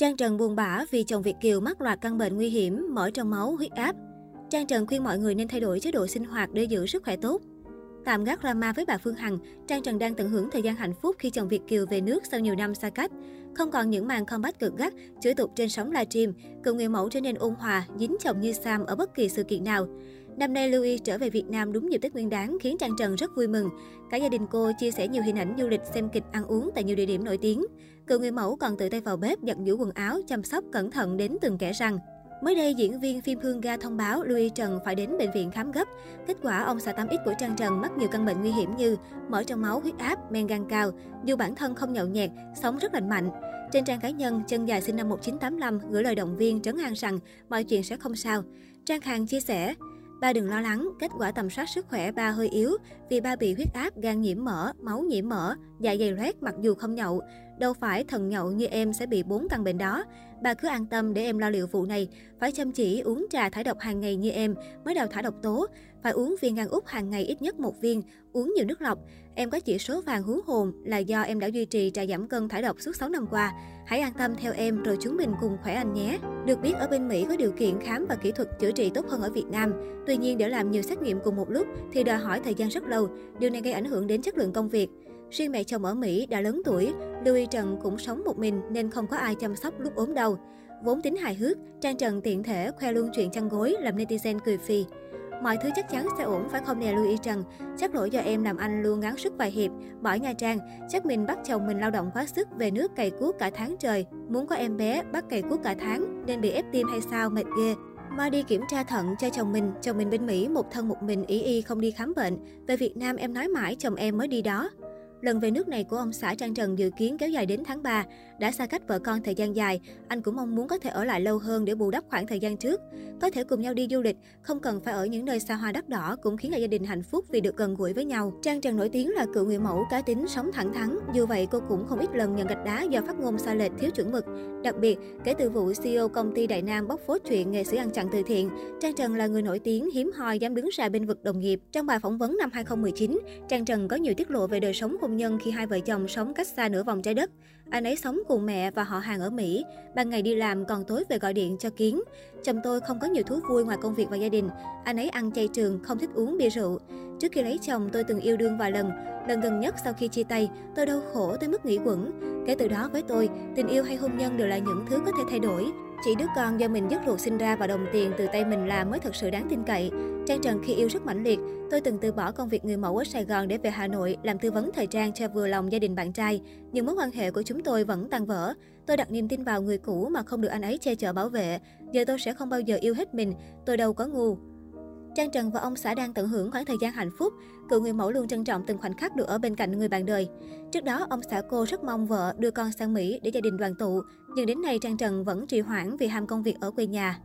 Trang Trần buồn bã vì chồng Việt Kiều mắc loạt căn bệnh nguy hiểm, mỡ trong máu, huyết áp. Trang Trần khuyên mọi người nên thay đổi chế độ sinh hoạt để giữ sức khỏe tốt. Tạm gác drama với bà Phương Hằng, Trang Trần đang tận hưởng thời gian hạnh phúc khi chồng Việt Kiều về nước sau nhiều năm xa cách. Không còn những màn combat cực gắt, chửi tục trên sóng livestream, cựu người mẫu trở nên ôn hòa, dính chồng như Sam ở bất kỳ sự kiện nào. Năm nay Louis trở về Việt Nam đúng dịp Tết Nguyên đán khiến Trang Trần rất vui mừng. Cả gia đình cô chia sẻ nhiều hình ảnh du lịch, xem kịch, ăn uống tại nhiều địa điểm nổi tiếng. Cựu người mẫu còn tự tay vào bếp giặt giũ quần áo, chăm sóc cẩn thận đến từng kẻ răng. Mới đây, diễn viên phim Hương Ga thông báo Louis Trần phải đến bệnh viện khám gấp. Kết quả, ông xã 8X của Trang Trần mắc nhiều căn bệnh nguy hiểm như mỡ trong máu, huyết áp, men gan cao. Dù bản thân không nhậu nhẹt, sống rất lành mạnh. Trên trang cá nhân, chân dài sinh năm 1985 gửi lời động viên trấn an rằng mọi chuyện sẽ không sao. Trang Khang chia sẻ, Ba đừng lo lắng, kết quả tầm soát sức khỏe ba hơi yếu vì ba bị huyết áp, gan nhiễm mỡ, máu nhiễm mỡ, dạ dày loét mặc dù không nhậu. Đâu phải thần nhậu như em sẽ bị bốn căn bệnh đó. Bà cứ an tâm để em lo liệu vụ này. Phải chăm chỉ uống trà thải độc hàng ngày như em mới đào thải độc tố. Phải uống viên gan úp hàng ngày ít nhất một viên. Uống nhiều nước lọc. Em có chỉ số vàng hú hồn là do em đã duy trì trà giảm cân thải độc suốt 6 năm qua. Hãy an tâm theo em rồi chúng mình cùng khỏe anh nhé. Được biết ở bên Mỹ có điều kiện khám và kỹ thuật chữa trị tốt hơn ở Việt Nam. Tuy nhiên để làm nhiều xét nghiệm cùng một lúc thì đòi hỏi thời gian rất lâu. Điều này gây ảnh hưởng đến chất lượng công việc. Riêng mẹ chồng ở Mỹ đã lớn tuổi, Louis Trần cũng sống một mình nên không có ai chăm sóc lúc ốm đau. Vốn tính hài hước, Trang Trần tiện thể khoe luôn chuyện chăn gối làm netizen cười phì. Mọi thứ chắc chắn sẽ ổn phải không nè Louis Trần? Chắc lỗi do em làm anh luôn ngán sức vài hiệp. Bỏ Nha Trang, chắc mình bắt chồng mình lao động quá sức về nước cày cuốc cả tháng trời. Muốn có em bé, bắt cày cuốc cả tháng, nên bị ép tim hay sao mệt ghê. Mà đi kiểm tra thận cho chồng mình, chồng mình bên Mỹ một thân một mình ý y không đi khám bệnh. Về Việt Nam em nói mãi chồng em mới đi đó. Lần về nước này của ông xã Trang Trần dự kiến kéo dài đến tháng 3. Đã xa cách vợ con thời gian dài, anh cũng mong muốn có thể ở lại lâu hơn để bù đắp khoảng thời gian trước. Có thể cùng nhau đi du lịch, không cần phải ở những nơi xa hoa đắt đỏ cũng khiến gia đình hạnh phúc vì được gần gũi với nhau. Trang Trần nổi tiếng là cựu người mẫu cá tính sống thẳng thắn, dù vậy cô cũng không ít lần nhận gạch đá do phát ngôn sai lệch thiếu chuẩn mực. Đặc biệt, kể từ vụ CEO công ty Đại Nam bóc phốt chuyện nghệ sĩ ăn chặn từ thiện, Trang Trần là người nổi tiếng hiếm hoi dám đứng ra bên vực đồng nghiệp. Trong bài phỏng vấn năm 2019, Trang Trần có nhiều tiết lộ về đời sống hôn nhân khi hai vợ chồng sống cách xa nửa vòng trái đất. Anh ấy sống cùng mẹ và họ hàng ở Mỹ. Ban ngày đi làm còn tối về gọi điện cho Kiến. Chồng tôi không có nhiều thú vui ngoài công việc và gia đình. Anh ấy ăn chay trường, không thích uống bia rượu. Trước khi lấy chồng, tôi từng yêu đương vài lần. Lần gần nhất sau khi chia tay, tôi đau khổ tới mức nghỉ quẩn. Kể từ đó với tôi, tình yêu hay hôn nhân đều là những thứ có thể thay đổi. Chỉ đứa con do mình dứt ruột sinh ra và đồng tiền từ tay mình làm mới thật sự đáng tin cậy. Trang Trần khi yêu rất mãnh liệt, tôi từng từ bỏ công việc người mẫu ở Sài Gòn để về Hà Nội làm tư vấn thời trang cho vừa lòng gia đình bạn trai. Nhưng mối quan hệ của chúng tôi vẫn tan vỡ. Tôi đặt niềm tin vào người cũ mà không được anh ấy che chở bảo vệ. Giờ tôi sẽ không bao giờ yêu hết mình, tôi đâu có ngu. Trang Trần và ông xã đang tận hưởng khoảng thời gian hạnh phúc. Cựu người mẫu luôn trân trọng từng khoảnh khắc được ở bên cạnh người bạn đời. Trước đó, ông xã cô rất mong vợ đưa con sang Mỹ để gia đình đoàn tụ. Nhưng đến nay Trang Trần vẫn trì hoãn vì ham công việc ở quê nhà.